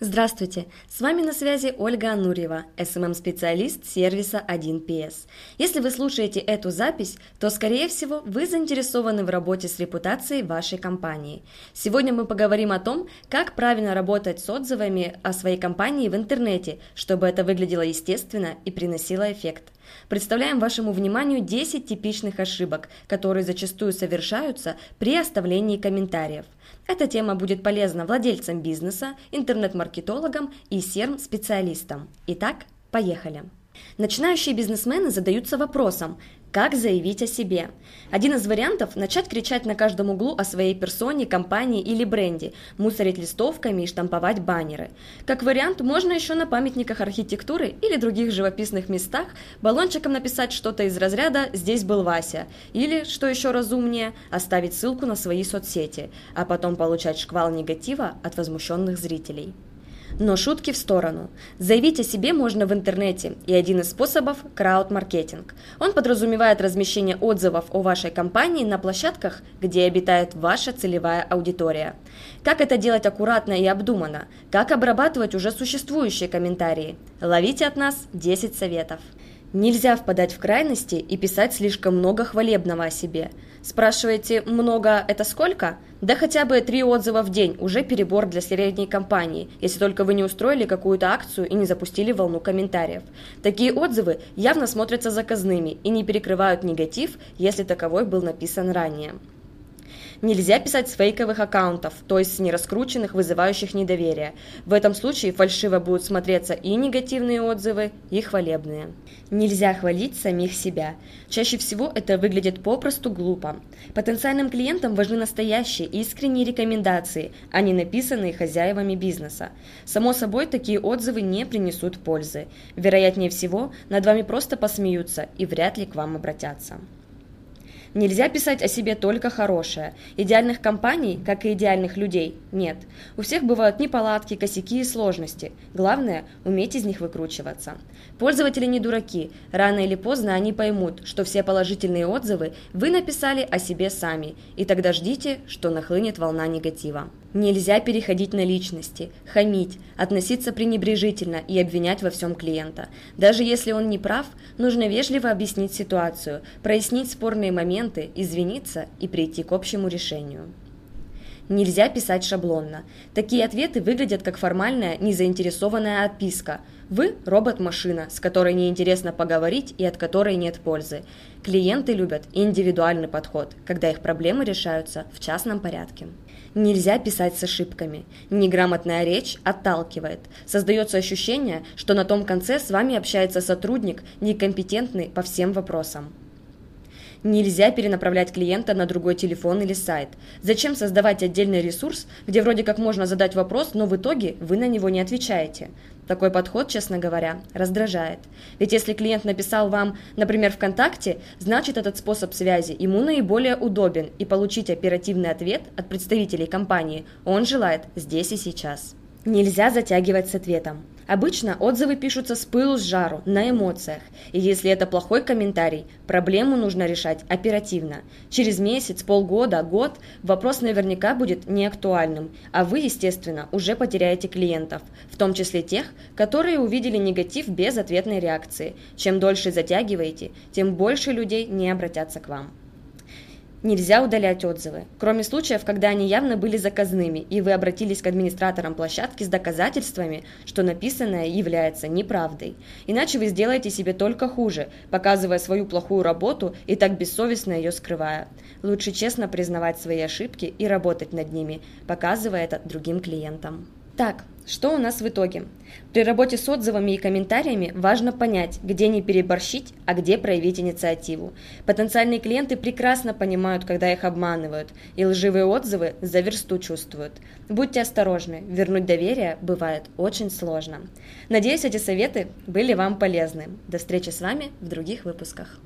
Здравствуйте! С вами на связи Ольга Анурьева, SMM-специалист сервиса 1PS. Если вы слушаете эту запись, то, скорее всего, вы заинтересованы в работе с репутацией вашей компании. Сегодня мы поговорим о том, как правильно работать с отзывами о своей компании в интернете, чтобы это выглядело естественно и приносило эффект. Представляем вашему вниманию 10 типичных ошибок, которые зачастую совершаются при оставлении комментариев. Эта тема будет полезна владельцам бизнеса, интернет-маркетологам и серм-специалистам. Итак, поехали! Начинающие бизнесмены задаются вопросом, как заявить о себе? Один из вариантов – начать кричать на каждом углу о своей персоне, компании или бренде, мусорить листовками и штамповать баннеры. Как вариант, можно еще на памятниках архитектуры или других живописных местах баллончиком написать что-то из разряда «Здесь был Вася» или, что еще разумнее, оставить ссылку на свои соцсети, а потом получать шквал негатива от возмущенных зрителей. Но шутки в сторону. Заявить о себе можно в интернете, и один из способов – крауд-маркетинг. Он подразумевает размещение отзывов о вашей компании на площадках, где обитает ваша целевая аудитория. Как это делать аккуратно и обдуманно? Как обрабатывать уже существующие комментарии? Ловите от нас 10 советов. Нельзя впадать в крайности и писать слишком много хвалебного о себе. Спрашиваете, много это сколько? Да хотя бы три отзыва в день, уже перебор для средней компании, если только вы не устроили какую-то акцию и не запустили волну комментариев. Такие отзывы явно смотрятся заказными и не перекрывают негатив, если таковой был написан ранее. Нельзя писать с фейковых аккаунтов, то есть с нераскрученных, вызывающих недоверие. В этом случае фальшиво будут смотреться и негативные отзывы, и хвалебные. Нельзя хвалить самих себя. Чаще всего это выглядит попросту глупо. Потенциальным клиентам важны настоящие искренние рекомендации, а не написанные хозяевами бизнеса. Само собой, такие отзывы не принесут пользы. Вероятнее всего, над вами просто посмеются и вряд ли к вам обратятся. Нельзя писать о себе только хорошее. Идеальных компаний, как и идеальных людей, нет. У всех бывают неполадки, косяки и сложности. Главное – уметь из них выкручиваться. Пользователи не дураки. Рано или поздно они поймут, что все положительные отзывы вы написали о себе сами, и тогда ждите, что нахлынет волна негатива. Нельзя переходить на личности, хамить, относиться пренебрежительно и обвинять во всем клиента. Даже если он не прав, нужно вежливо объяснить ситуацию, прояснить спорные моменты, извиниться и прийти к общему решению. Нельзя писать шаблонно. Такие ответы выглядят как формальная, незаинтересованная отписка. Вы – робот-машина, с которой неинтересно поговорить и от которой нет пользы. Клиенты любят индивидуальный подход, когда их проблемы решаются в частном порядке. Нельзя писать с ошибками. Неграмотная речь отталкивает. Создается ощущение, что на том конце с вами общается сотрудник, некомпетентный по всем вопросам. Нельзя перенаправлять клиента на другой телефон или сайт. Зачем создавать отдельный ресурс, где вроде как можно задать вопрос, но в итоге вы на него не отвечаете? Такой подход, честно говоря, раздражает. Ведь если клиент написал вам, например, ВКонтакте, значит этот способ связи ему наиболее удобен, и получить оперативный ответ от представителей компании он желает здесь и сейчас. Нельзя затягивать с ответом. Обычно отзывы пишутся с пылу с жару, на эмоциях. И если это плохой комментарий, проблему нужно решать оперативно. Через месяц, полгода, год вопрос наверняка будет неактуальным, а вы, естественно, уже потеряете клиентов, в том числе тех, которые увидели негатив без ответной реакции. Чем дольше затягиваете, тем больше людей не обратятся к вам. Нельзя удалять отзывы, кроме случаев, когда они явно были заказными, и вы обратились к администраторам площадки с доказательствами, что написанное является неправдой. Иначе вы сделаете себе только хуже, показывая свою плохую работу и так бессовестно ее скрывая. Лучше честно признавать свои ошибки и работать над ними, показывая это другим клиентам. Так, что у нас в итоге? При работе с отзывами и комментариями важно понять, где не переборщить, а где проявить инициативу. Потенциальные клиенты прекрасно понимают, когда их обманывают, и лживые отзывы за версту чувствуют. Будьте осторожны, вернуть доверие бывает очень сложно. Надеюсь, эти советы были вам полезны. До встречи с вами в других выпусках.